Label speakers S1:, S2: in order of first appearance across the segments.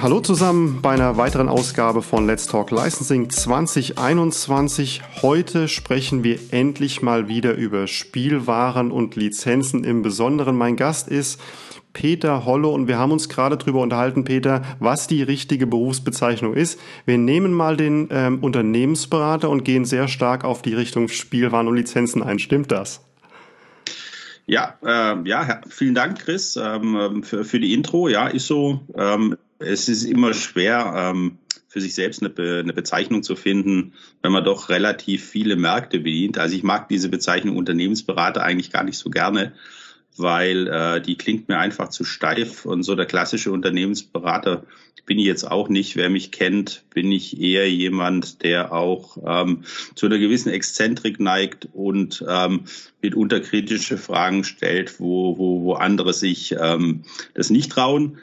S1: Hallo zusammen bei einer weiteren Ausgabe von Let's Talk Licensing 2021. Heute sprechen wir endlich mal wieder über Spielwaren und Lizenzen. Im Besonderen mein Gast ist Peter Holle und wir haben uns gerade darüber unterhalten, Peter, was die richtige Berufsbezeichnung ist. Wir nehmen mal den ähm, Unternehmensberater und gehen sehr stark auf die Richtung Spielwaren und Lizenzen ein. Stimmt das?
S2: Ja, äh, ja, vielen Dank, Chris, ähm, für, für die Intro. Ja, ist so. Ähm, es ist immer schwer, ähm, für sich selbst eine, Be eine Bezeichnung zu finden, wenn man doch relativ viele Märkte bedient. Also ich mag diese Bezeichnung Unternehmensberater eigentlich gar nicht so gerne, weil äh, die klingt mir einfach zu steif und so der klassische Unternehmensberater bin ich jetzt auch nicht. Wer mich kennt, bin ich eher jemand, der auch ähm, zu einer gewissen Exzentrik neigt und ähm, mitunter kritische Fragen stellt, wo, wo, wo andere sich ähm, das nicht trauen.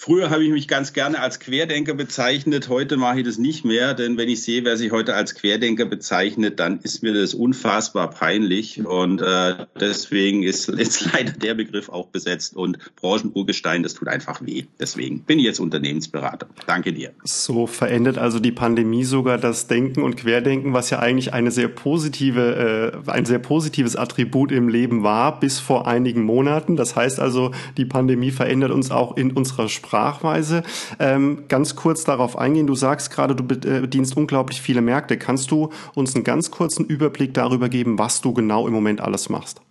S2: Früher habe ich mich ganz gerne als Querdenker bezeichnet, heute mache ich das nicht mehr, denn wenn ich sehe, wer sich heute als Querdenker bezeichnet, dann ist mir das unfassbar peinlich und äh, deswegen ist jetzt leider der Begriff auch besetzt und Branchenurgestein, das tut einfach weh. Deswegen bin ich jetzt Unternehmensberater. Danke dir.
S1: So verändert also die Pandemie sogar das Denken und Querdenken, was ja eigentlich eine sehr positive, äh, ein sehr positives Attribut im Leben war bis vor einigen Monaten. Das heißt also, die Pandemie verändert uns auch in unserer Sprache Sprachweise. Ähm, ganz kurz darauf eingehen. Du sagst gerade, du äh, bedienst unglaublich viele Märkte. Kannst du uns einen ganz kurzen Überblick darüber geben, was du genau im Moment alles machst?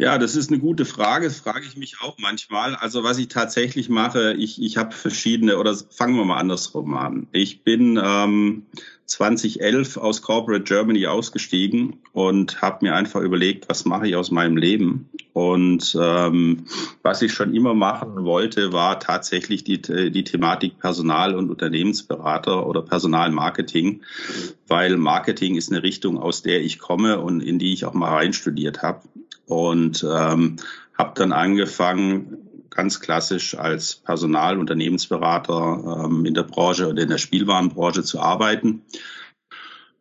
S2: Ja, das ist eine gute Frage. Das frage ich mich auch manchmal. Also was ich tatsächlich mache, ich, ich habe verschiedene, oder fangen wir mal andersrum an. Ich bin ähm, 2011 aus Corporate Germany ausgestiegen und habe mir einfach überlegt, was mache ich aus meinem Leben. Und ähm, was ich schon immer machen wollte, war tatsächlich die, die Thematik Personal- und Unternehmensberater oder Personalmarketing, weil Marketing ist eine Richtung, aus der ich komme und in die ich auch mal reinstudiert habe. Und ähm, habe dann angefangen, ganz klassisch als Personal- Unternehmensberater ähm, in der Branche oder in der Spielwarenbranche zu arbeiten.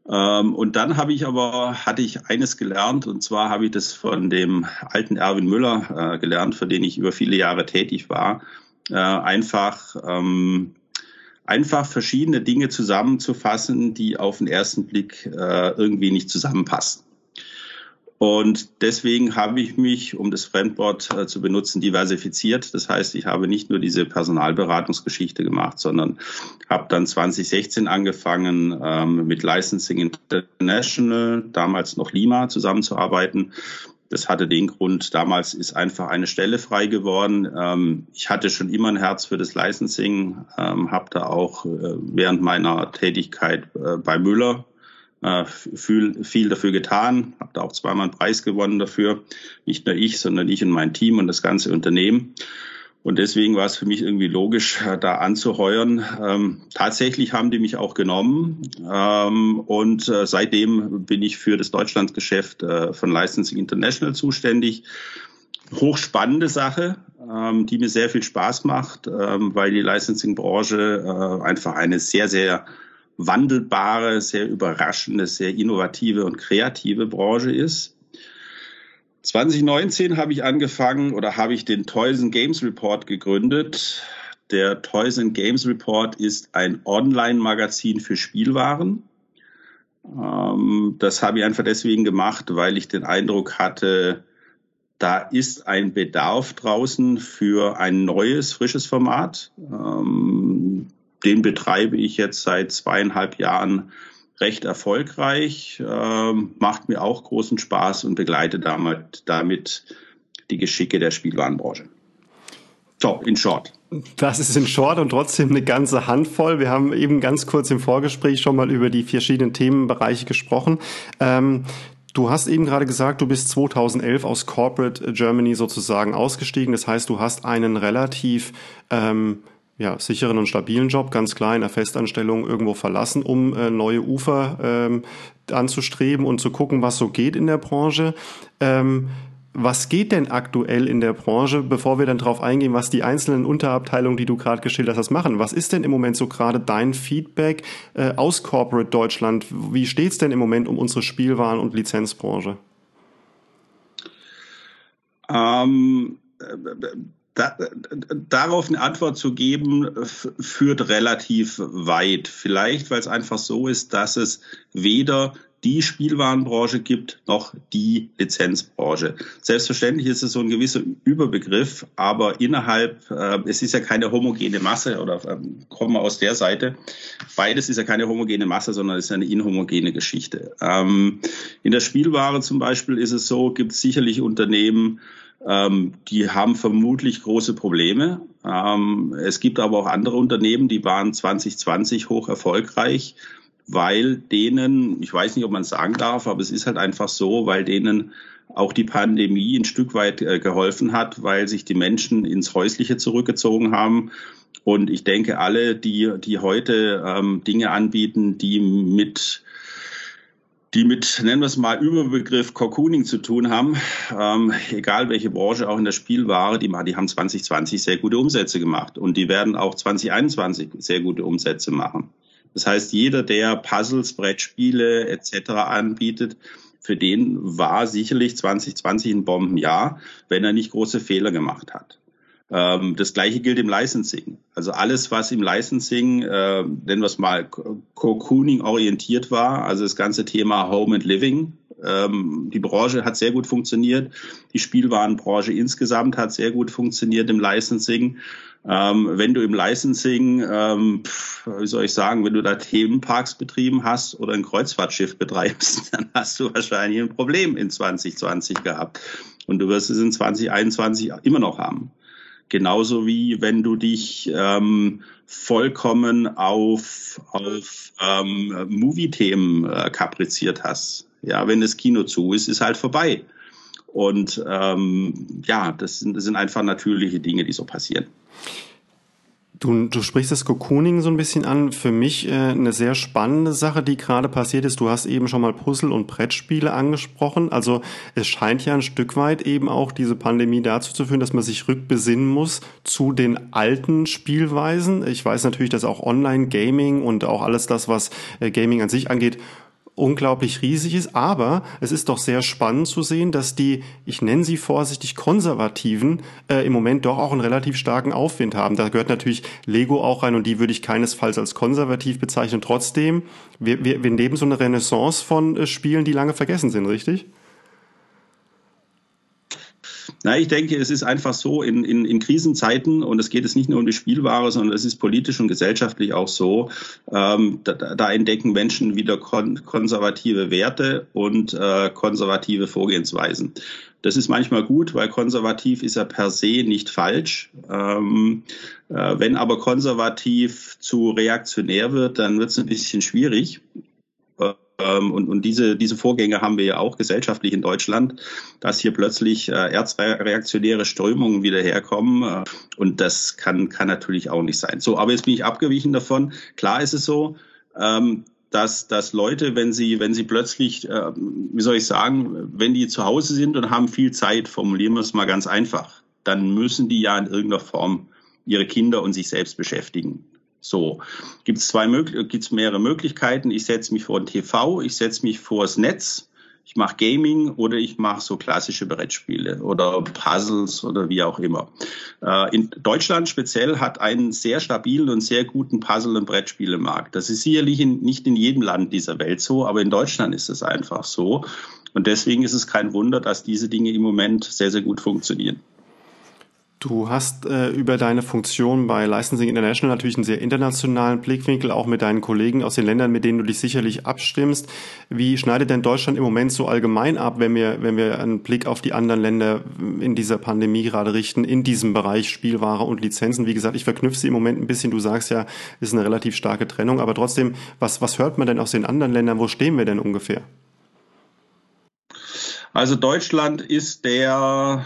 S2: Ähm, und dann habe ich aber, hatte ich eines gelernt, und zwar habe ich das von dem alten Erwin Müller äh, gelernt, für den ich über viele Jahre tätig war, äh, einfach, ähm, einfach verschiedene Dinge zusammenzufassen, die auf den ersten Blick äh, irgendwie nicht zusammenpassen. Und deswegen habe ich mich, um das Fremdwort äh, zu benutzen, diversifiziert. Das heißt, ich habe nicht nur diese Personalberatungsgeschichte gemacht, sondern habe dann 2016 angefangen, ähm, mit Licensing International, damals noch Lima, zusammenzuarbeiten. Das hatte den Grund, damals ist einfach eine Stelle frei geworden. Ähm, ich hatte schon immer ein Herz für das Licensing, ähm, habe da auch äh, während meiner Tätigkeit äh, bei Müller äh, viel, viel dafür getan, habe da auch zweimal einen Preis gewonnen dafür. Nicht nur ich, sondern ich und mein Team und das ganze Unternehmen. Und deswegen war es für mich irgendwie logisch, äh, da anzuheuern. Ähm, tatsächlich haben die mich auch genommen. Ähm, und äh, seitdem bin ich für das Deutschlandgeschäft äh, von Licensing International zuständig. Hochspannende Sache, ähm, die mir sehr viel Spaß macht, ähm, weil die Licensing-Branche äh, einfach eine sehr, sehr wandelbare, sehr überraschende, sehr innovative und kreative Branche ist. 2019 habe ich angefangen oder habe ich den Toys and Games Report gegründet. Der Toys and Games Report ist ein Online-Magazin für Spielwaren. Ähm, das habe ich einfach deswegen gemacht, weil ich den Eindruck hatte, da ist ein Bedarf draußen für ein neues, frisches Format. Ähm, den betreibe ich jetzt seit zweieinhalb Jahren recht erfolgreich, äh, macht mir auch großen Spaß und begleite damit, damit die Geschicke der Spielwarenbranche. So, in short.
S1: Das ist in short und trotzdem eine ganze Handvoll. Wir haben eben ganz kurz im Vorgespräch schon mal über die verschiedenen Themenbereiche gesprochen. Ähm, Du hast eben gerade gesagt, du bist 2011 aus Corporate Germany sozusagen ausgestiegen. Das heißt, du hast einen relativ ähm, ja, sicheren und stabilen Job, ganz klar in der Festanstellung irgendwo verlassen, um äh, neue Ufer ähm, anzustreben und zu gucken, was so geht in der Branche. Ähm, was geht denn aktuell in der Branche, bevor wir dann darauf eingehen, was die einzelnen Unterabteilungen, die du gerade geschildert hast, machen? Was ist denn im Moment so gerade dein Feedback äh, aus Corporate Deutschland? Wie steht's denn im Moment um unsere Spielwaren- und Lizenzbranche?
S2: Ähm, da, darauf eine Antwort zu geben, führt relativ weit. Vielleicht, weil es einfach so ist, dass es weder die Spielwarenbranche gibt, noch die Lizenzbranche. Selbstverständlich ist es so ein gewisser Überbegriff, aber innerhalb, äh, es ist ja keine homogene Masse oder äh, kommen wir aus der Seite. Beides ist ja keine homogene Masse, sondern es ist eine inhomogene Geschichte. Ähm, in der Spielware zum Beispiel ist es so, gibt es sicherlich Unternehmen, ähm, die haben vermutlich große Probleme. Ähm, es gibt aber auch andere Unternehmen, die waren 2020 hoch erfolgreich, weil denen, ich weiß nicht, ob man es sagen darf, aber es ist halt einfach so, weil denen auch die Pandemie ein Stück weit äh, geholfen hat, weil sich die Menschen ins Häusliche zurückgezogen haben. Und ich denke, alle, die, die heute ähm, Dinge anbieten, die mit die mit, nennen wir es mal, Überbegriff Cocooning zu tun haben, ähm, egal welche Branche, auch in der Spielware, die, die haben 2020 sehr gute Umsätze gemacht und die werden auch 2021 sehr gute Umsätze machen. Das heißt, jeder, der Puzzles, Brettspiele etc. anbietet, für den war sicherlich 2020 ein Bombenjahr, wenn er nicht große Fehler gemacht hat. Ähm, das gleiche gilt im Licensing. Also alles, was im Licensing, äh, nennen wir es mal, Cocooning orientiert war, also das ganze Thema Home and Living. Ähm, die Branche hat sehr gut funktioniert. Die Spielwarenbranche insgesamt hat sehr gut funktioniert im Licensing. Ähm, wenn du im Licensing, ähm, wie soll ich sagen, wenn du da Themenparks betrieben hast oder ein Kreuzfahrtschiff betreibst, dann hast du wahrscheinlich ein Problem in 2020 gehabt. Und du wirst es in 2021 immer noch haben. Genauso wie wenn du dich ähm, vollkommen auf, auf ähm, Movie-Themen äh, kapriziert hast. Ja, wenn das Kino zu ist, ist halt vorbei. Und ähm, ja, das sind, das sind einfach natürliche Dinge, die so passieren.
S1: Du, du sprichst das Cocooning so ein bisschen an. Für mich äh, eine sehr spannende Sache, die gerade passiert ist. Du hast eben schon mal Puzzle- und Brettspiele angesprochen. Also es scheint ja ein Stück weit eben auch diese Pandemie dazu zu führen, dass man sich rückbesinnen muss zu den alten Spielweisen. Ich weiß natürlich, dass auch Online-Gaming und auch alles das, was äh, Gaming an sich angeht, unglaublich riesig ist, aber es ist doch sehr spannend zu sehen, dass die, ich nenne sie vorsichtig, Konservativen äh, im Moment doch auch einen relativ starken Aufwind haben. Da gehört natürlich Lego auch rein und die würde ich keinesfalls als konservativ bezeichnen. Trotzdem, wir, wir, wir leben so eine Renaissance von äh, Spielen, die lange vergessen sind, richtig?
S2: Na, ich denke, es ist einfach so in, in, in Krisenzeiten und es geht es nicht nur um die Spielware, sondern es ist politisch und gesellschaftlich auch so. Ähm, da, da entdecken Menschen wieder kon konservative Werte und äh, konservative Vorgehensweisen. Das ist manchmal gut, weil konservativ ist ja per se nicht falsch. Ähm, äh, wenn aber konservativ zu reaktionär wird, dann wird es ein bisschen schwierig. Ähm, und, und diese, diese Vorgänge haben wir ja auch gesellschaftlich in Deutschland, dass hier plötzlich äh, erzreaktionäre Strömungen wieder herkommen. Äh, und das kann, kann natürlich auch nicht sein. So, aber jetzt bin ich abgewichen davon. Klar ist es so, ähm, dass, dass Leute, wenn sie, wenn sie plötzlich, äh, wie soll ich sagen, wenn die zu Hause sind und haben viel Zeit, formulieren wir es mal ganz einfach, dann müssen die ja in irgendeiner Form ihre Kinder und sich selbst beschäftigen. So, gibt es zwei gibt's mehrere Möglichkeiten. Ich setze mich vor den TV, ich setze mich vor das Netz, ich mache Gaming oder ich mache so klassische Brettspiele oder Puzzles oder wie auch immer. Äh, in Deutschland speziell hat einen sehr stabilen und sehr guten Puzzle- und Brettspielemarkt. Das ist sicherlich in, nicht in jedem Land dieser Welt so, aber in Deutschland ist es einfach so. Und deswegen ist es kein Wunder, dass diese Dinge im Moment sehr, sehr gut funktionieren.
S1: Du hast äh, über deine Funktion bei Licensing International natürlich einen sehr internationalen Blickwinkel, auch mit deinen Kollegen aus den Ländern, mit denen du dich sicherlich abstimmst. Wie schneidet denn Deutschland im Moment so allgemein ab, wenn wir, wenn wir einen Blick auf die anderen Länder in dieser Pandemie gerade richten, in diesem Bereich Spielware und Lizenzen? Wie gesagt, ich verknüpfe sie im Moment ein bisschen. Du sagst ja, ist eine relativ starke Trennung, aber trotzdem, was, was hört man denn aus den anderen Ländern? Wo stehen wir denn ungefähr?
S2: Also Deutschland ist der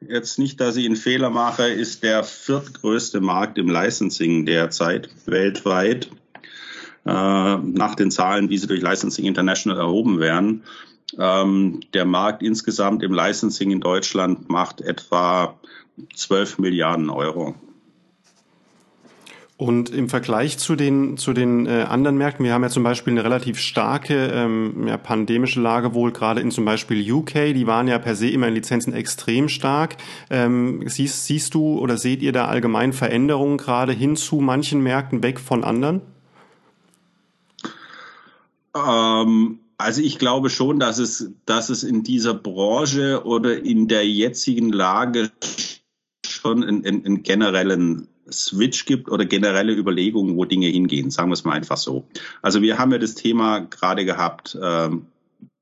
S2: jetzt nicht, dass ich einen Fehler mache, ist der viertgrößte Markt im Licensing derzeit weltweit. Äh, nach den Zahlen, wie sie durch Licensing International erhoben werden. Ähm, der Markt insgesamt im Licensing in Deutschland macht etwa 12 Milliarden Euro.
S1: Und im Vergleich zu den, zu den äh, anderen Märkten, wir haben ja zum Beispiel eine relativ starke ähm, ja, pandemische Lage wohl gerade in zum Beispiel UK, die waren ja per se immer in Lizenzen extrem stark. Ähm, siehst, siehst du oder seht ihr da allgemein Veränderungen gerade hin zu manchen Märkten weg von anderen?
S2: Ähm, also ich glaube schon, dass es, dass es in dieser Branche oder in der jetzigen Lage schon einen, einen generellen Switch gibt oder generelle Überlegungen, wo Dinge hingehen, sagen wir es mal einfach so. Also wir haben ja das Thema gerade gehabt, ähm,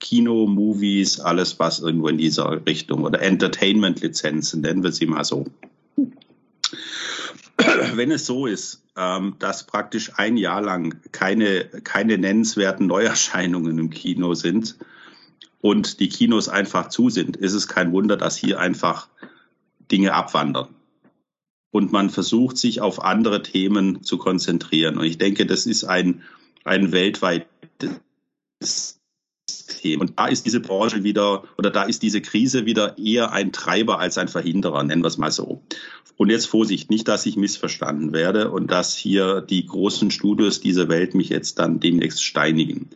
S2: Kino, Movies, alles was irgendwo in dieser Richtung oder Entertainment-Lizenzen, nennen wir sie mal so. Wenn es so ist, ähm, dass praktisch ein Jahr lang keine, keine nennenswerten Neuerscheinungen im Kino sind und die Kinos einfach zu sind, ist es kein Wunder, dass hier einfach Dinge abwandern und man versucht, sich auf andere Themen zu konzentrieren. Und ich denke, das ist ein, ein weltweites Thema. Und da ist diese Branche wieder, oder da ist diese Krise wieder eher ein Treiber als ein Verhinderer, nennen wir es mal so. Und jetzt Vorsicht, nicht, dass ich missverstanden werde und dass hier die großen Studios dieser Welt mich jetzt dann demnächst steinigen.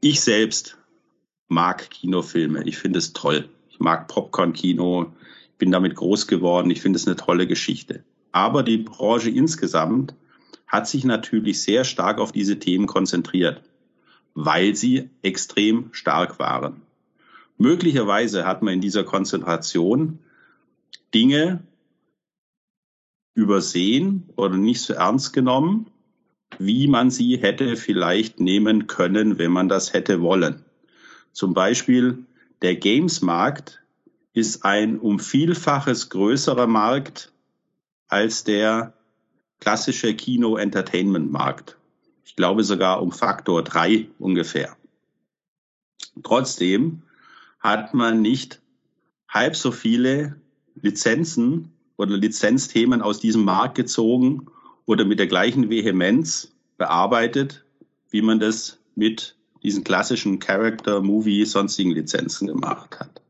S2: Ich selbst mag Kinofilme. Ich finde es toll. Ich mag Popcorn-Kino bin damit groß geworden. Ich finde es eine tolle Geschichte. Aber die Branche insgesamt hat sich natürlich sehr stark auf diese Themen konzentriert, weil sie extrem stark waren. Möglicherweise hat man in dieser Konzentration Dinge übersehen oder nicht so ernst genommen, wie man sie hätte vielleicht nehmen können, wenn man das hätte wollen. Zum Beispiel der Games-Markt ist ein um Vielfaches größerer Markt als der klassische Kino-Entertainment-Markt. Ich glaube sogar um Faktor drei ungefähr. Trotzdem hat man nicht halb so viele Lizenzen oder Lizenzthemen aus diesem Markt gezogen oder mit der gleichen Vehemenz bearbeitet, wie man das mit diesen klassischen Character, Movie, sonstigen Lizenzen gemacht hat.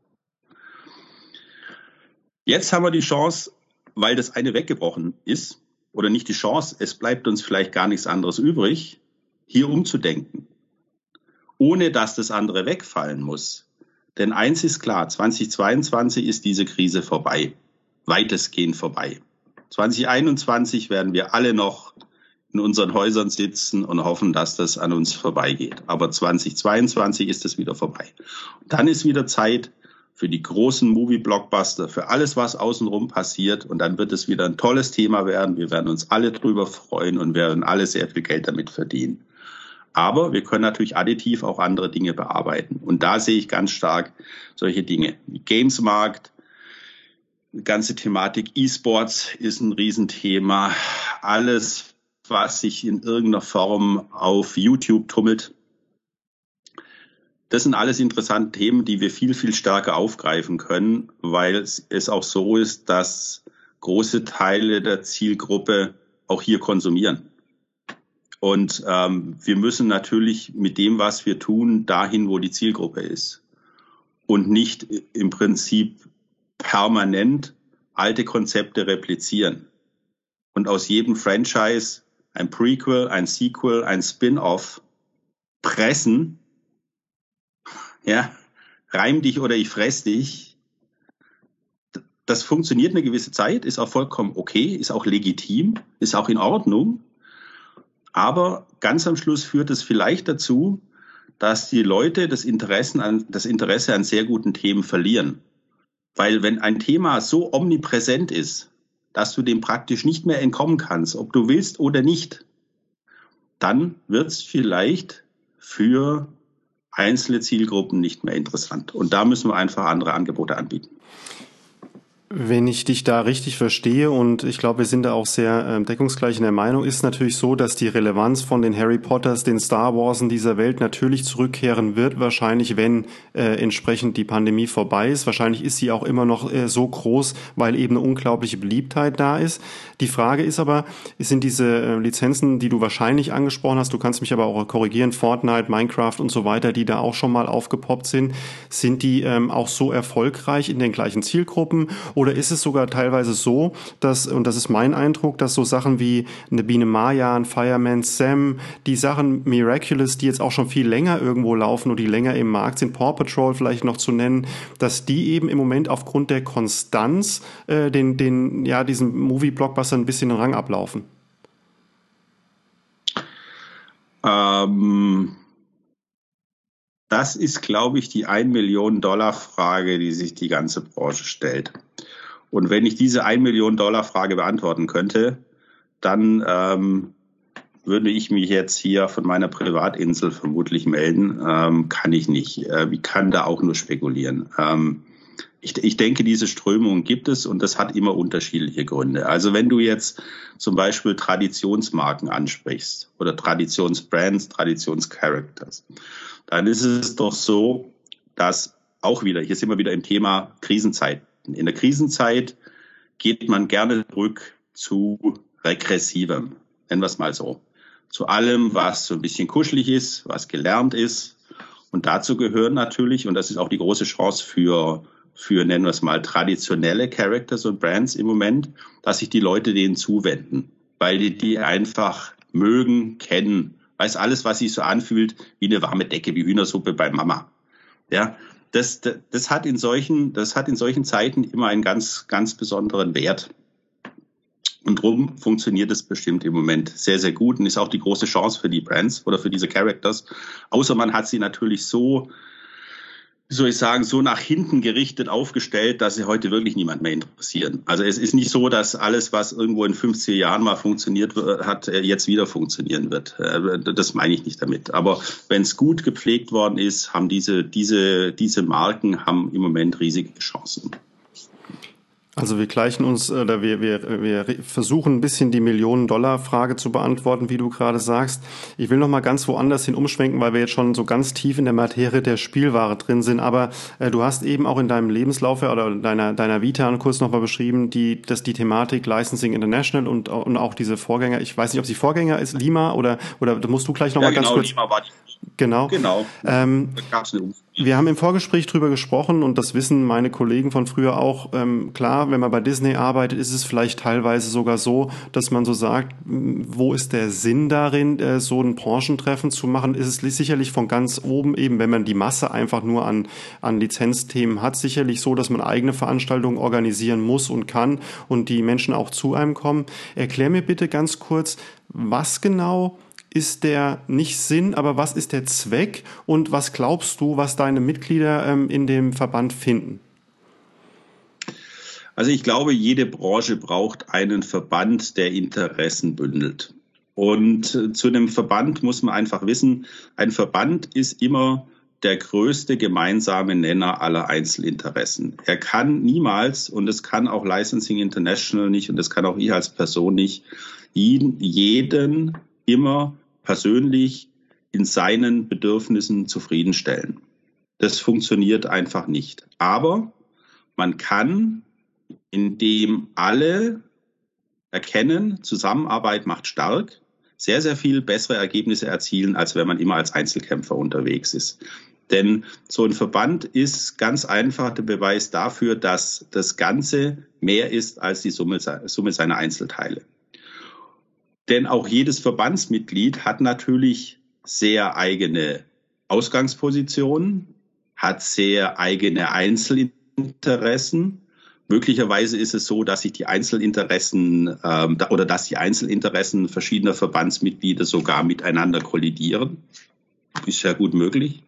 S2: Jetzt haben wir die Chance, weil das eine weggebrochen ist, oder nicht die Chance, es bleibt uns vielleicht gar nichts anderes übrig, hier umzudenken, ohne dass das andere wegfallen muss. Denn eins ist klar, 2022 ist diese Krise vorbei, weitestgehend vorbei. 2021 werden wir alle noch in unseren Häusern sitzen und hoffen, dass das an uns vorbeigeht. Aber 2022 ist es wieder vorbei. Und dann ist wieder Zeit, für die großen Movie-Blockbuster, für alles, was außenrum passiert. Und dann wird es wieder ein tolles Thema werden. Wir werden uns alle drüber freuen und werden alle sehr viel Geld damit verdienen. Aber wir können natürlich additiv auch andere Dinge bearbeiten. Und da sehe ich ganz stark solche Dinge. Games-Markt, ganze Thematik E-Sports ist ein Riesenthema. Alles, was sich in irgendeiner Form auf YouTube tummelt, das sind alles interessante Themen, die wir viel, viel stärker aufgreifen können, weil es auch so ist, dass große Teile der Zielgruppe auch hier konsumieren. Und ähm, wir müssen natürlich mit dem, was wir tun, dahin, wo die Zielgruppe ist. Und nicht im Prinzip permanent alte Konzepte replizieren. Und aus jedem Franchise ein Prequel, ein Sequel, ein Spin-off pressen, ja, reim dich oder ich fress dich. Das funktioniert eine gewisse Zeit, ist auch vollkommen okay, ist auch legitim, ist auch in Ordnung. Aber ganz am Schluss führt es vielleicht dazu, dass die Leute das, Interesse an, das Interesse an sehr guten Themen verlieren. Weil wenn ein Thema so omnipräsent ist, dass du dem praktisch nicht mehr entkommen kannst, ob du willst oder nicht, dann wird es vielleicht für einzelne Zielgruppen nicht mehr interessant. Und da müssen wir einfach andere Angebote anbieten.
S1: Wenn ich dich da richtig verstehe und ich glaube, wir sind da auch sehr äh, deckungsgleich in der Meinung, ist natürlich so, dass die Relevanz von den Harry Potters, den Star Wars in dieser Welt natürlich zurückkehren wird, wahrscheinlich, wenn äh, entsprechend die Pandemie vorbei ist. Wahrscheinlich ist sie auch immer noch äh, so groß, weil eben eine unglaubliche Beliebtheit da ist. Die Frage ist aber, sind diese äh, Lizenzen, die du wahrscheinlich angesprochen hast, du kannst mich aber auch korrigieren, Fortnite, Minecraft und so weiter, die da auch schon mal aufgepoppt sind, sind die ähm, auch so erfolgreich in den gleichen Zielgruppen Oder ist es sogar teilweise so, dass, und das ist mein Eindruck, dass so Sachen wie eine Biene Maya, ein Fireman Sam, die Sachen Miraculous, die jetzt auch schon viel länger irgendwo laufen und die länger im Markt sind, Paw Patrol vielleicht noch zu nennen, dass die eben im Moment aufgrund der Konstanz äh, den, den, ja, diesen Movie-Blockbuster ein bisschen den Rang ablaufen?
S2: Ähm, das ist, glaube ich, die 1 Million Dollar Frage, die sich die ganze Branche stellt. Und wenn ich diese 1 Million Dollar Frage beantworten könnte, dann ähm, würde ich mich jetzt hier von meiner Privatinsel vermutlich melden. Ähm, kann ich nicht. Äh, ich kann da auch nur spekulieren. Ähm, ich, ich denke, diese Strömung gibt es und das hat immer unterschiedliche Gründe. Also wenn du jetzt zum Beispiel Traditionsmarken ansprichst oder Traditionsbrands, Traditionscharacters, dann ist es doch so, dass auch wieder, hier sind wir wieder im Thema Krisenzeiten. In der Krisenzeit geht man gerne zurück zu regressivem, nennen wir es mal so. Zu allem, was so ein bisschen kuschelig ist, was gelernt ist. Und dazu gehören natürlich, und das ist auch die große Chance für für, nennen wir es mal, traditionelle Characters und Brands im Moment, dass sich die Leute denen zuwenden, weil die die einfach mögen, kennen, weiß alles, was sich so anfühlt, wie eine warme Decke, wie Hühnersuppe bei Mama. Ja, das, das, das hat in solchen, das hat in solchen Zeiten immer einen ganz, ganz besonderen Wert. Und drum funktioniert es bestimmt im Moment sehr, sehr gut und ist auch die große Chance für die Brands oder für diese Characters. Außer man hat sie natürlich so wie soll ich sagen, so nach hinten gerichtet aufgestellt, dass sie heute wirklich niemand mehr interessieren. Also es ist nicht so, dass alles, was irgendwo in 50 Jahren mal funktioniert hat, äh, jetzt wieder funktionieren wird. Äh, das meine ich nicht damit. Aber wenn es gut gepflegt worden ist, haben diese, diese, diese Marken haben im Moment riesige Chancen.
S1: Also wir gleichen uns, äh, oder wir, wir, wir versuchen ein bisschen die Millionen-Dollar-Frage zu beantworten, wie du gerade sagst. Ich will noch mal ganz woanders hin umschwenken, weil wir jetzt schon so ganz tief in der Materie der Spielware drin sind. Aber äh, du hast eben auch in deinem Lebenslauf oder deiner, deiner Vita kurz noch mal beschrieben, die, dass die Thematik Licensing International und, und auch diese Vorgänger, ich weiß nicht, ob sie Vorgänger ist, Lima oder, oder musst du gleich noch ja, mal genau, ganz kurz... Lima war die Genau. Genau. Ähm, wir haben im Vorgespräch drüber gesprochen und das wissen meine Kollegen von früher auch. Ähm, klar, wenn man bei Disney arbeitet, ist es vielleicht teilweise sogar so, dass man so sagt, wo ist der Sinn darin, äh, so ein Branchentreffen zu machen? Ist es sicherlich von ganz oben eben, wenn man die Masse einfach nur an, an Lizenzthemen hat, sicherlich so, dass man eigene Veranstaltungen organisieren muss und kann und die Menschen auch zu einem kommen. Erklär mir bitte ganz kurz, was genau ist der nicht Sinn, aber was ist der Zweck und was glaubst du, was deine Mitglieder ähm, in dem Verband finden?
S2: Also ich glaube, jede Branche braucht einen Verband, der Interessen bündelt. Und äh, zu einem Verband muss man einfach wissen, ein Verband ist immer der größte gemeinsame Nenner aller Einzelinteressen. Er kann niemals, und es kann auch Licensing International nicht, und das kann auch ich als Person nicht, jeden immer persönlich in seinen Bedürfnissen zufriedenstellen. Das funktioniert einfach nicht. Aber man kann, indem alle erkennen, Zusammenarbeit macht stark, sehr, sehr viel bessere Ergebnisse erzielen, als wenn man immer als Einzelkämpfer unterwegs ist. Denn so ein Verband ist ganz einfach der Beweis dafür, dass das Ganze mehr ist als die Summe, Summe seiner Einzelteile. Denn auch jedes Verbandsmitglied hat natürlich sehr eigene Ausgangspositionen, hat sehr eigene Einzelinteressen. Möglicherweise ist es so, dass sich die Einzelinteressen ähm, oder dass die Einzelinteressen verschiedener Verbandsmitglieder sogar miteinander kollidieren. Ist ja gut möglich.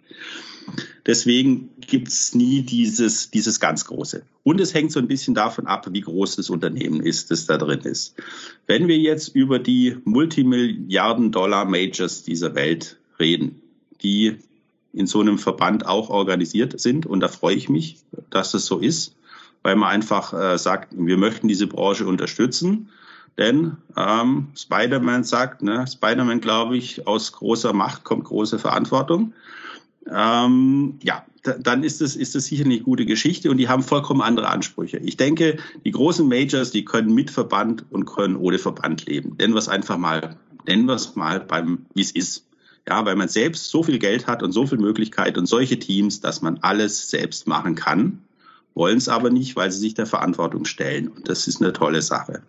S2: Deswegen gibt es nie dieses, dieses ganz Große. Und es hängt so ein bisschen davon ab, wie groß das Unternehmen ist, das da drin ist. Wenn wir jetzt über die Multimilliarden-Dollar-Majors dieser Welt reden, die in so einem Verband auch organisiert sind, und da freue ich mich, dass das so ist, weil man einfach äh, sagt, wir möchten diese Branche unterstützen. Denn ähm, Spider-Man sagt, ne, Spider-Man, glaube ich, aus großer Macht kommt große Verantwortung ähm, ja, dann ist es, ist es sicher eine gute Geschichte und die haben vollkommen andere Ansprüche. Ich denke, die großen Majors, die können mit Verband und können ohne Verband leben. Nennen wir es einfach mal, nennen wir es mal beim, wie es ist. Ja, weil man selbst so viel Geld hat und so viel Möglichkeit und solche Teams, dass man alles selbst machen kann wollen es aber nicht, weil sie sich der Verantwortung stellen. Und das ist eine tolle Sache.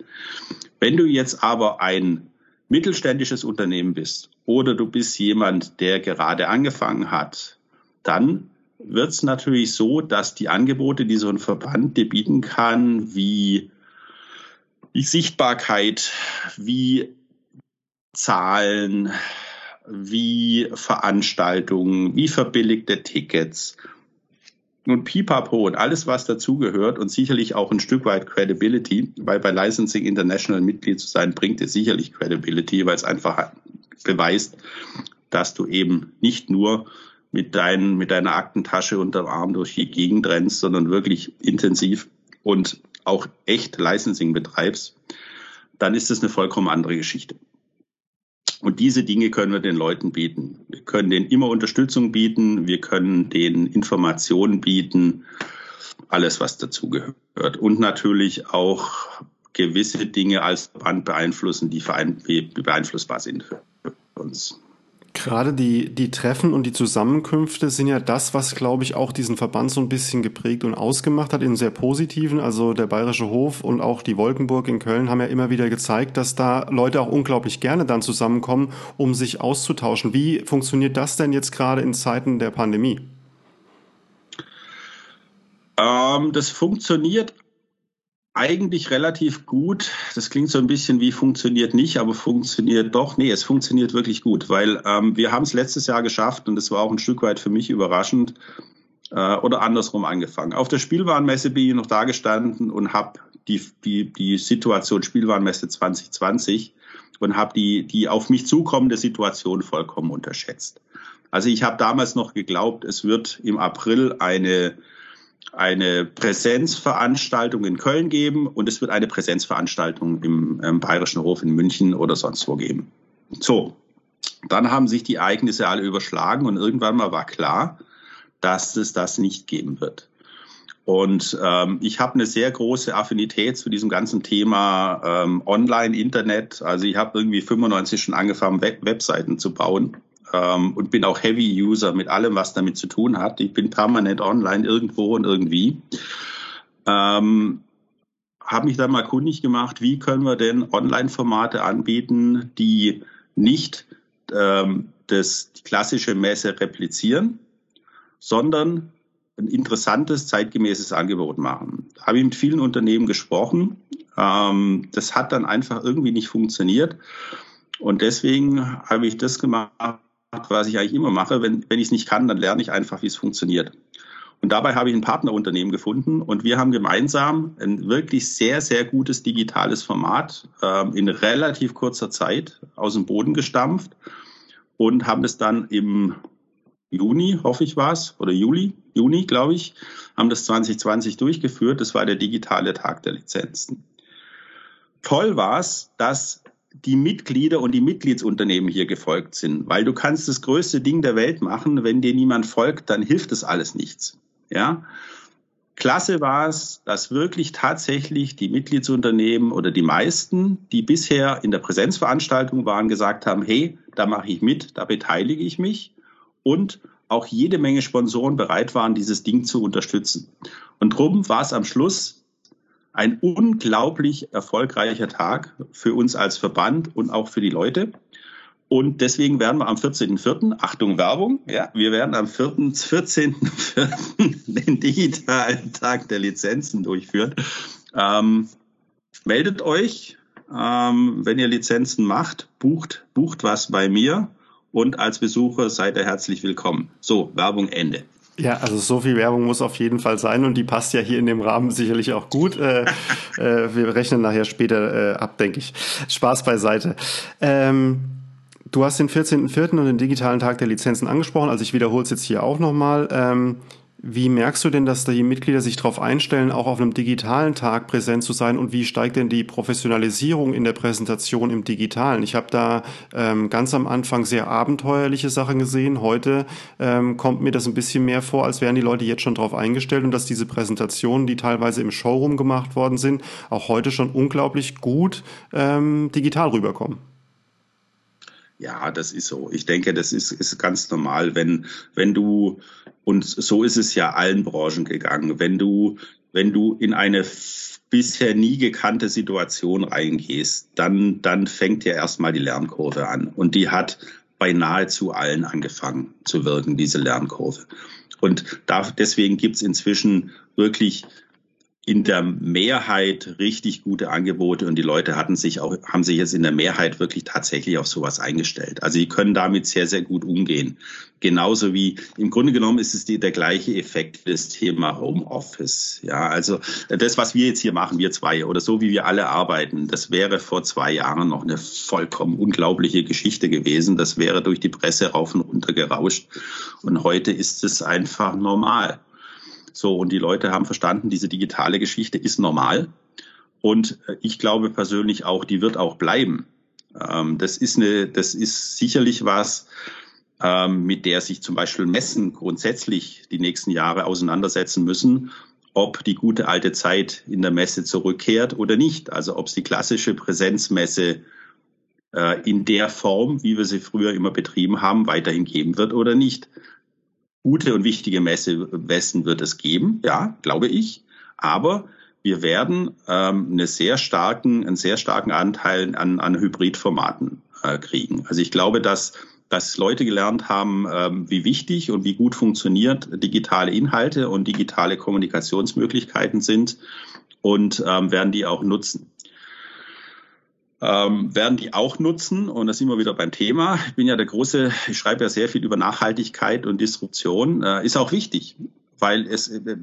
S2: Wenn du jetzt aber ein mittelständisches Unternehmen bist oder du bist jemand, der gerade angefangen hat, dann wird es natürlich so, dass die Angebote, die so ein Verband dir bieten kann, wie, wie Sichtbarkeit, wie Zahlen, wie Veranstaltungen, wie verbilligte Tickets und Pipapo und alles, was dazugehört und sicherlich auch ein Stück weit Credibility, weil bei Licensing International Mitglied zu sein, bringt dir sicherlich Credibility, weil es einfach beweist, dass du eben nicht nur mit, dein, mit deiner Aktentasche unterm Arm durch die Gegend rennst, sondern wirklich intensiv und auch echt Licensing betreibst, dann ist das eine vollkommen andere Geschichte. Und diese Dinge können wir den Leuten bieten. Wir können denen immer Unterstützung bieten, wir können denen Informationen bieten, alles, was dazugehört. Und natürlich auch gewisse Dinge als Band beeinflussen, die beeinflussbar sind für uns.
S1: Gerade die, die Treffen und die Zusammenkünfte sind ja das, was, glaube ich, auch diesen Verband so ein bisschen geprägt und ausgemacht hat, in sehr positiven. Also der Bayerische Hof und auch die Wolkenburg in Köln haben ja immer wieder gezeigt, dass da Leute auch unglaublich gerne dann zusammenkommen, um sich auszutauschen. Wie funktioniert das denn jetzt gerade in Zeiten der Pandemie?
S2: Ähm, das funktioniert eigentlich relativ gut. Das klingt so ein bisschen wie funktioniert nicht, aber funktioniert doch. Nee, es funktioniert wirklich gut, weil ähm, wir haben es letztes Jahr geschafft und es war auch ein Stück weit für mich überraschend äh, oder andersrum angefangen. Auf der Spielwarenmesse bin ich noch da gestanden und habe die, die, die Situation Spielwarenmesse 2020 und habe die, die auf mich zukommende Situation vollkommen unterschätzt. Also ich habe damals noch geglaubt, es wird im April eine eine Präsenzveranstaltung in Köln geben und es wird eine Präsenzveranstaltung im, im Bayerischen Hof in München oder sonst wo geben. So, dann haben sich die Ereignisse alle überschlagen und irgendwann mal war klar, dass es das nicht geben wird. Und ähm, ich habe eine sehr große Affinität zu diesem ganzen Thema ähm, Online-Internet. Also ich habe irgendwie 95 schon angefangen, Web Webseiten zu bauen ähm, und bin auch Heavy-User mit allem, was damit zu tun hat. Ich bin permanent online irgendwo und irgendwie. Ähm, habe mich dann mal kundig gemacht, wie können wir denn Online-Formate anbieten, die nicht ähm, das klassische Messe replizieren, sondern ein interessantes, zeitgemäßes Angebot machen. Habe ich mit vielen Unternehmen gesprochen. Ähm, das hat dann einfach irgendwie nicht funktioniert. Und deswegen habe ich das gemacht, was ich eigentlich immer mache. Wenn, wenn ich es nicht kann, dann lerne ich einfach, wie es funktioniert. Und dabei habe ich ein Partnerunternehmen gefunden und wir haben gemeinsam ein wirklich sehr, sehr gutes digitales Format ähm, in relativ kurzer Zeit aus dem Boden gestampft und haben es dann im Juni, hoffe ich war es, oder Juli, Juni, glaube ich, haben das 2020 durchgeführt. Das war der digitale Tag der Lizenzen. Toll war es, dass die Mitglieder und die Mitgliedsunternehmen hier gefolgt sind, weil du kannst das größte Ding der Welt machen, wenn dir niemand folgt, dann hilft das alles nichts. Ja, Klasse war es, dass wirklich tatsächlich die Mitgliedsunternehmen oder die meisten, die bisher in der Präsenzveranstaltung waren, gesagt haben, hey, da mache ich mit, da beteilige ich mich und auch jede Menge Sponsoren bereit waren, dieses Ding zu unterstützen. Und drum war es am Schluss ein unglaublich erfolgreicher Tag für uns als Verband und auch für die Leute. Und deswegen werden wir am 14.04., Achtung Werbung, ja, wir werden am 14.04. den digitalen Tag der Lizenzen durchführen. Ähm, meldet euch, ähm, wenn ihr Lizenzen macht, bucht, bucht was bei mir und als Besucher seid ihr herzlich willkommen. So, Werbung Ende.
S1: Ja, also so viel Werbung muss auf jeden Fall sein und die passt ja hier in dem Rahmen sicherlich auch gut. Äh, äh, wir rechnen nachher später äh, ab, denke ich. Spaß beiseite. Ähm, du hast den 14.04. und den digitalen Tag der Lizenzen angesprochen, also ich wiederhole es jetzt hier auch nochmal. Ähm, wie merkst du denn, dass die Mitglieder sich darauf einstellen, auch auf einem digitalen Tag präsent zu sein? Und wie steigt denn die Professionalisierung in der Präsentation im Digitalen? Ich habe da ähm, ganz am Anfang sehr abenteuerliche Sachen gesehen. Heute ähm, kommt mir das ein bisschen mehr vor, als wären die Leute jetzt schon darauf eingestellt und dass diese Präsentationen, die teilweise im Showroom gemacht worden sind, auch heute schon unglaublich gut ähm, digital rüberkommen.
S2: Ja, das ist so. Ich denke, das ist, ist ganz normal, wenn, wenn du, und so ist es ja allen Branchen gegangen, wenn du wenn du in eine bisher nie gekannte Situation reingehst, dann, dann fängt ja erstmal die Lernkurve an. Und die hat bei nahezu allen angefangen zu wirken, diese Lernkurve. Und da, deswegen gibt's inzwischen wirklich in der Mehrheit richtig gute Angebote und die Leute hatten sich auch, haben sich jetzt in der Mehrheit wirklich tatsächlich auf sowas eingestellt. Also die können damit sehr, sehr gut umgehen. Genauso wie, im Grunde genommen ist es die, der gleiche Effekt des Thema Homeoffice. Ja, also das, was wir jetzt hier machen, wir zwei oder so wie wir alle arbeiten, das wäre vor zwei Jahren noch eine vollkommen unglaubliche Geschichte gewesen. Das wäre durch die Presse rauf und runter gerauscht. Und heute ist es einfach normal. So, und die Leute haben verstanden, diese digitale Geschichte ist normal. Und äh, ich glaube persönlich auch, die wird auch bleiben. Ähm, das ist eine, das ist sicherlich was, ähm, mit der sich zum Beispiel Messen grundsätzlich die nächsten Jahre auseinandersetzen müssen, ob die gute alte Zeit in der Messe zurückkehrt oder nicht. Also ob es die klassische Präsenzmesse äh, in der Form, wie wir sie früher immer betrieben haben, weiterhin geben wird oder nicht gute und wichtige Messe, Messen wird es geben, ja, glaube ich. Aber wir werden ähm, eine sehr starken, einen sehr starken Anteil an, an Hybridformaten äh, kriegen. Also ich glaube, dass, dass Leute gelernt haben, ähm, wie wichtig und wie gut funktioniert digitale Inhalte und digitale Kommunikationsmöglichkeiten sind und ähm, werden die auch nutzen ähm, werden die auch nutzen. Und da sind wir wieder beim Thema. Ich bin ja der große, ich schreibe ja sehr viel über Nachhaltigkeit und Disruption. Äh, ist auch wichtig, weil es, äh, äh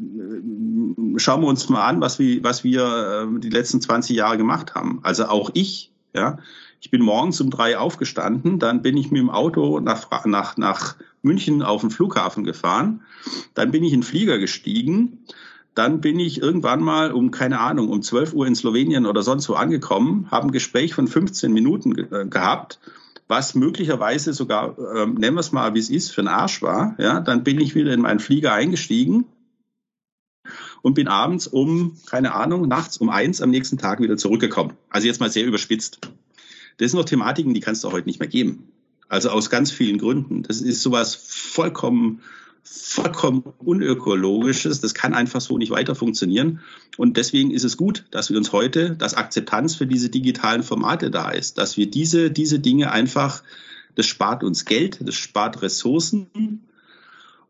S2: schauen wir uns mal an, was wir, was wir äh, die letzten 20 Jahre gemacht haben. Also auch ich, ja. Ich bin morgens um drei aufgestanden, dann bin ich mit dem Auto nach, nach, nach München auf den Flughafen gefahren, dann bin ich in den Flieger gestiegen, dann bin ich irgendwann mal um, keine Ahnung, um 12 Uhr in Slowenien oder sonst wo angekommen, habe ein Gespräch von 15 Minuten ge äh, gehabt, was möglicherweise sogar, äh, nennen wir es mal, wie es ist, für ein Arsch war. Ja, dann bin ich wieder in meinen Flieger eingestiegen und bin abends um, keine Ahnung, nachts um eins am nächsten Tag wieder zurückgekommen. Also jetzt mal sehr überspitzt. Das sind noch Thematiken, die kannst du heute nicht mehr geben. Also aus ganz vielen Gründen. Das ist sowas vollkommen vollkommen unökologisches. Das kann einfach so nicht weiter funktionieren. Und deswegen ist es gut, dass wir uns heute, dass Akzeptanz für diese digitalen Formate da ist, dass wir diese, diese Dinge einfach, das spart uns Geld, das spart Ressourcen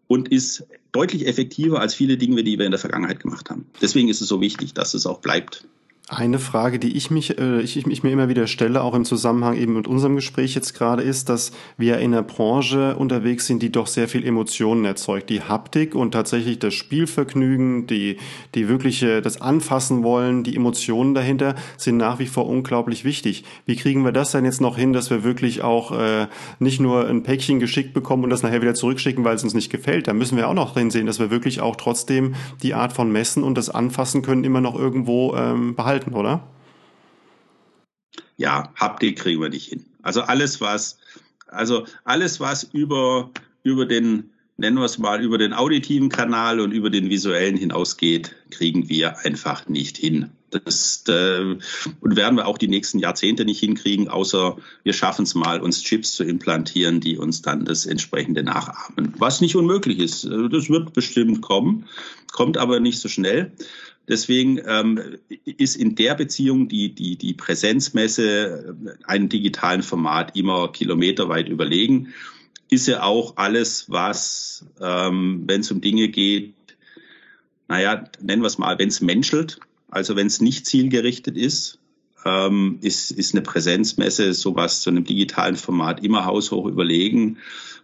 S2: und ist deutlich effektiver als viele Dinge, die wir in der Vergangenheit gemacht haben. Deswegen ist es so wichtig, dass es auch bleibt.
S1: Eine Frage, die ich mich, äh, ich, ich mir immer wieder stelle, auch im Zusammenhang eben mit unserem Gespräch jetzt gerade, ist, dass wir in einer Branche unterwegs sind, die doch sehr viel Emotionen erzeugt. Die Haptik und tatsächlich das Spielvergnügen, die, die wirkliche, das Anfassen wollen, die Emotionen dahinter sind nach wie vor unglaublich wichtig. Wie kriegen wir das denn jetzt noch hin, dass wir wirklich auch äh, nicht nur ein Päckchen geschickt bekommen und das nachher wieder zurückschicken, weil es uns nicht gefällt? Da müssen wir auch noch drin sehen, dass wir wirklich auch trotzdem die Art von Messen und das Anfassen können immer noch irgendwo ähm, behalten halten, oder?
S2: Ja, Haptik kriegen wir nicht hin. Also alles, was, also alles, was über, über den, nennen wir es mal, über den auditiven Kanal und über den visuellen hinausgeht, kriegen wir einfach nicht hin. Das, äh, und werden wir auch die nächsten Jahrzehnte nicht hinkriegen, außer wir schaffen es mal, uns Chips zu implantieren, die uns dann das entsprechende nachahmen. Was nicht unmöglich ist. Das wird bestimmt kommen, kommt aber nicht so schnell. Deswegen ähm, ist in der Beziehung die, die, die Präsenzmesse äh, einem digitalen Format immer kilometerweit überlegen. Ist ja auch alles, was, ähm, wenn es um Dinge geht, naja, nennen wir es mal, wenn es menschelt, also wenn es nicht zielgerichtet ist, ähm, ist, ist eine Präsenzmesse sowas zu einem digitalen Format immer haushoch überlegen,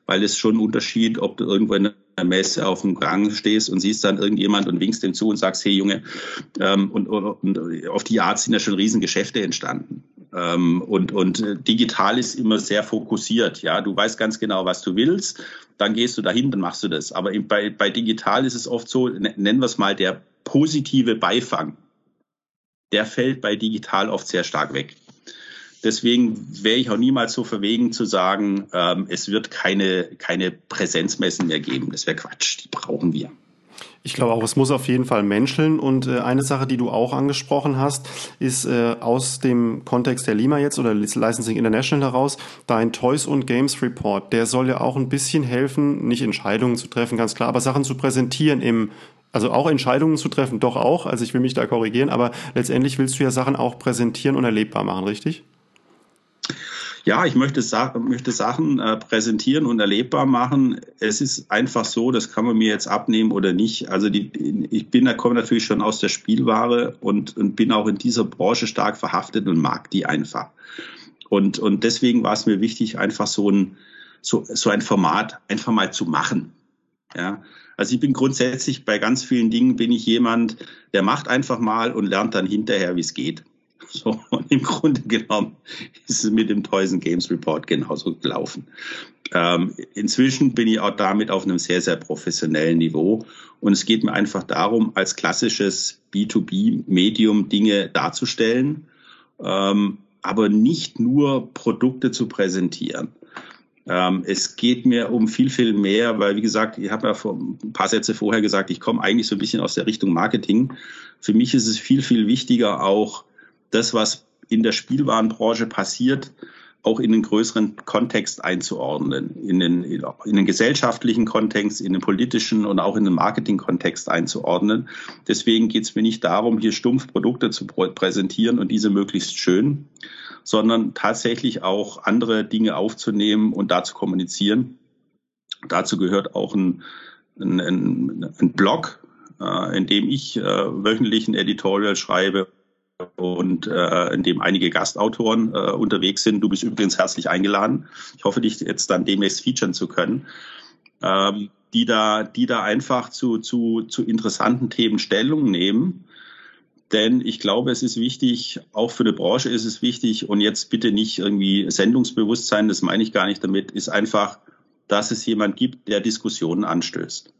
S2: weil es schon Unterschied, ob du irgendwo in der Messe auf dem Gang stehst und siehst dann irgendjemand und winkst dem zu und sagst, hey Junge, ähm, und, und, auf die Art sind ja schon riesen Geschäfte entstanden. Ähm, und, und digital ist immer sehr fokussiert. Ja, du weißt ganz genau, was du willst, dann gehst du dahin, dann machst du das. Aber bei, bei digital ist es oft so, nennen wir es mal der positive Beifang. Der fällt bei digital oft sehr stark weg. Deswegen wäre ich auch niemals so verwegen zu sagen, ähm, es wird keine, keine Präsenzmessen mehr geben. Das wäre Quatsch, die brauchen wir.
S1: Ich glaube auch, es muss auf jeden Fall menscheln. Und äh, eine Sache, die du auch angesprochen hast, ist äh, aus dem Kontext der Lima jetzt oder Licensing International heraus, dein Toys und Games Report. Der soll ja auch ein bisschen helfen, nicht Entscheidungen zu treffen, ganz klar, aber Sachen zu präsentieren im Also auch Entscheidungen zu treffen, doch auch. Also ich will mich da korrigieren, aber letztendlich willst du ja Sachen auch präsentieren und erlebbar machen, richtig?
S2: Ja, ich möchte, möchte Sachen äh, präsentieren und erlebbar machen. Es ist einfach so, das kann man mir jetzt abnehmen oder nicht. Also die, ich bin, da komme natürlich schon aus der Spielware und, und bin auch in dieser Branche stark verhaftet und mag die einfach. Und, und deswegen war es mir wichtig, einfach so ein, so, so ein Format einfach mal zu machen. Ja, also ich bin grundsätzlich bei ganz vielen Dingen bin ich jemand, der macht einfach mal und lernt dann hinterher, wie es geht. So, und im Grunde genommen ist es mit dem Toys Games Report genauso gelaufen. Ähm, inzwischen bin ich auch damit auf einem sehr, sehr professionellen Niveau. Und es geht mir einfach darum, als klassisches B2B-Medium Dinge darzustellen, ähm, aber nicht nur Produkte zu präsentieren. Ähm, es geht mir um viel, viel mehr, weil, wie gesagt, ich habe ja vor ein paar Sätze vorher gesagt, ich komme eigentlich so ein bisschen aus der Richtung Marketing. Für mich ist es viel, viel wichtiger, auch das, was in der Spielwarenbranche passiert, auch in den größeren Kontext einzuordnen, in den, in den gesellschaftlichen Kontext, in den politischen und auch in den Marketing-Kontext einzuordnen. Deswegen geht es mir nicht darum, hier stumpf Produkte zu präsentieren und diese möglichst schön, sondern tatsächlich auch andere Dinge aufzunehmen und da zu kommunizieren. Dazu gehört auch ein, ein, ein Blog, äh, in dem ich äh, wöchentlich ein Editorial schreibe und äh, in dem einige Gastautoren äh, unterwegs sind. Du bist übrigens herzlich eingeladen. Ich hoffe, dich jetzt dann demnächst featuren zu können. Ähm, die da, die da einfach zu, zu, zu interessanten Themen Stellung nehmen. Denn ich glaube, es ist wichtig, auch für die Branche ist es wichtig, und jetzt bitte nicht irgendwie Sendungsbewusstsein, das meine ich gar nicht damit, ist einfach, dass es jemand gibt, der Diskussionen anstößt.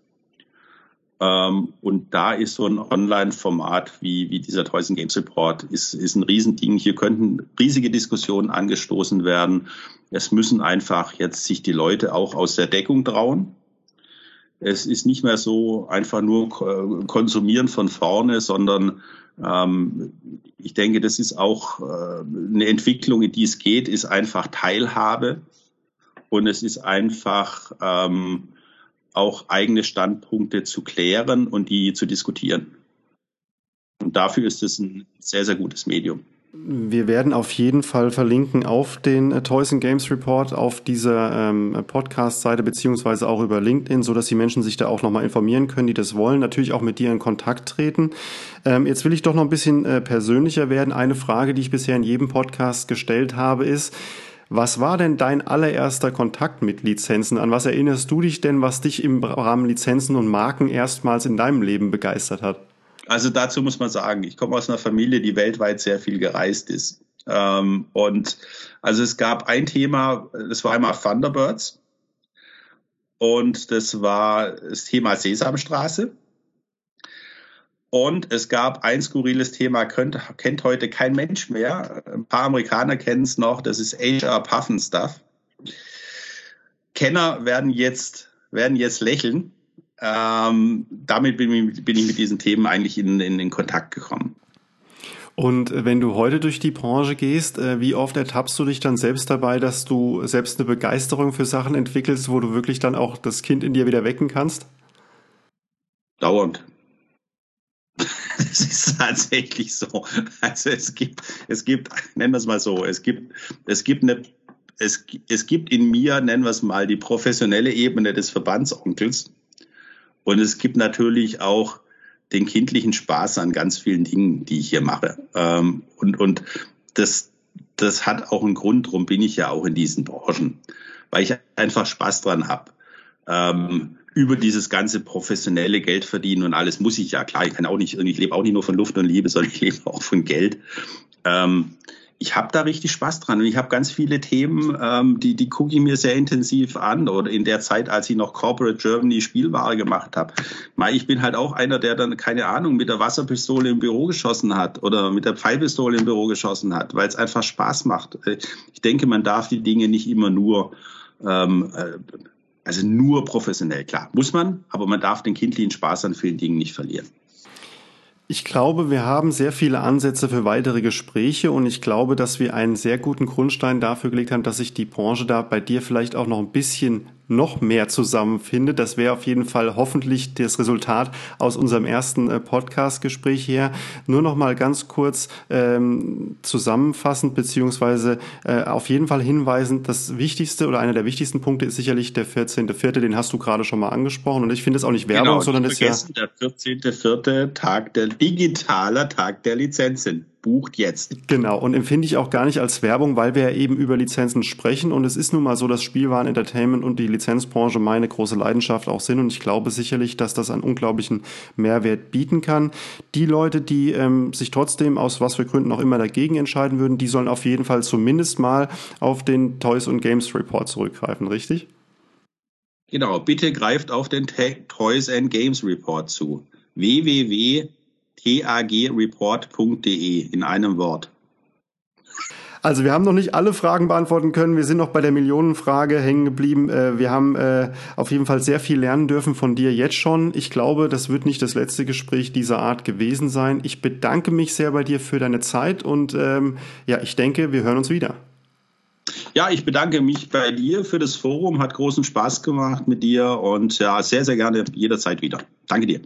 S2: Ähm, und da ist so ein Online-Format wie, wie dieser Toys and Games Report ist, ist ein Riesending. Hier könnten riesige Diskussionen angestoßen werden. Es müssen einfach jetzt sich die Leute auch aus der Deckung trauen. Es ist nicht mehr so einfach nur konsumieren von vorne, sondern ähm, ich denke, das ist auch äh, eine Entwicklung, in die es geht, ist einfach Teilhabe und es ist einfach ähm, auch eigene Standpunkte zu klären und die zu diskutieren. Und dafür ist es ein sehr, sehr gutes Medium.
S1: Wir werden auf jeden Fall verlinken auf den äh, Toys and Games Report auf dieser ähm, Podcast-Seite beziehungsweise auch über LinkedIn, so dass die Menschen sich da auch nochmal informieren können, die das wollen. Natürlich auch mit dir in Kontakt treten. Ähm, jetzt will ich doch noch ein bisschen äh, persönlicher werden. Eine Frage, die ich bisher in jedem Podcast gestellt habe, ist, was war denn dein allererster Kontakt mit Lizenzen? An was erinnerst du dich denn, was dich im Rahmen Lizenzen und Marken erstmals in deinem Leben begeistert hat?
S2: Also dazu muss man sagen, ich komme aus einer Familie, die weltweit sehr viel gereist ist. Ähm, und also es gab ein Thema, das war einmal Thunderbirds. Und das war das Thema Sesamstraße. Und es gab ein skurriles Thema, könnt, kennt heute kein Mensch mehr. Ein paar Amerikaner kennen es noch, das ist HR Puffin Stuff. Kenner werden jetzt, werden jetzt lächeln. Ähm, damit bin ich, bin ich, mit diesen Themen eigentlich in, in, in Kontakt gekommen.
S1: Und wenn du heute durch die Branche gehst, äh, wie oft ertappst du dich dann selbst dabei, dass du selbst eine Begeisterung für Sachen entwickelst, wo du wirklich dann auch das Kind in dir wieder wecken kannst?
S2: Dauernd. Das ist tatsächlich so. Also es gibt, es gibt, nennen wir es mal so, es gibt, es gibt eine, es, es gibt in mir, nennen wir es mal, die professionelle Ebene des Verbandsonkels. Und es gibt natürlich auch den kindlichen Spaß an ganz vielen Dingen, die ich hier mache. Ähm, und, und das, das hat auch einen Grund, darum bin ich ja auch in diesen Branchen, weil ich einfach Spaß dran habe. Ähm, über dieses ganze professionelle Geld verdienen und alles muss ich ja klar. Ich kann auch nicht, ich lebe auch nicht nur von Luft und Liebe, sondern ich lebe auch von Geld. Ähm, ich habe da richtig Spaß dran und ich habe ganz viele Themen, ähm, die, die gucke ich mir sehr intensiv an oder in der Zeit, als ich noch Corporate Germany Spielware gemacht habe. Ich bin halt auch einer, der dann, keine Ahnung, mit der Wasserpistole im Büro geschossen hat oder mit der Pfeilpistole im Büro geschossen hat, weil es einfach Spaß macht. Ich denke, man darf die Dinge nicht immer nur ähm, äh, also nur professionell, klar, muss man, aber man darf den kindlichen Spaß an vielen Dingen nicht verlieren.
S1: Ich glaube, wir haben sehr viele Ansätze für weitere Gespräche und ich glaube, dass wir einen sehr guten Grundstein dafür gelegt haben, dass sich die Branche da bei dir vielleicht auch noch ein bisschen noch mehr zusammenfindet. Das wäre auf jeden Fall hoffentlich das Resultat aus unserem ersten äh, Podcast-Gespräch her. Nur noch mal ganz kurz ähm, zusammenfassend beziehungsweise äh, auf jeden Fall hinweisend, das Wichtigste oder einer der wichtigsten Punkte ist sicherlich der 14.4., den hast du gerade schon mal angesprochen und ich finde es auch nicht Werbung, genau, sondern
S2: das ist ja... der 14.4. Tag der digitaler Tag der Lizenzen bucht jetzt.
S1: Genau, und empfinde ich auch gar nicht als Werbung, weil wir ja eben über Lizenzen sprechen. Und es ist nun mal so, dass Spielwaren, Entertainment und die Lizenzbranche meine große Leidenschaft auch sind. Und ich glaube sicherlich, dass das einen unglaublichen Mehrwert bieten kann. Die Leute, die ähm, sich trotzdem aus was für Gründen auch immer dagegen entscheiden würden, die sollen auf jeden Fall zumindest mal auf den Toys und Games Report zurückgreifen, richtig?
S2: Genau, bitte greift auf den Toys and Games Report zu. www tagreport.de in einem Wort.
S1: Also wir haben noch nicht alle Fragen beantworten können. Wir sind noch bei der Millionenfrage hängen geblieben. Äh, wir haben äh, auf jeden Fall sehr viel lernen dürfen von dir jetzt schon. Ich glaube, das wird nicht das letzte Gespräch dieser Art gewesen sein. Ich bedanke mich sehr bei dir für deine Zeit und ähm, ja, ich denke, wir hören uns wieder.
S2: Ja, ich bedanke mich bei dir für das Forum. Hat großen Spaß gemacht mit dir und ja, sehr, sehr gerne jederzeit wieder. Danke dir.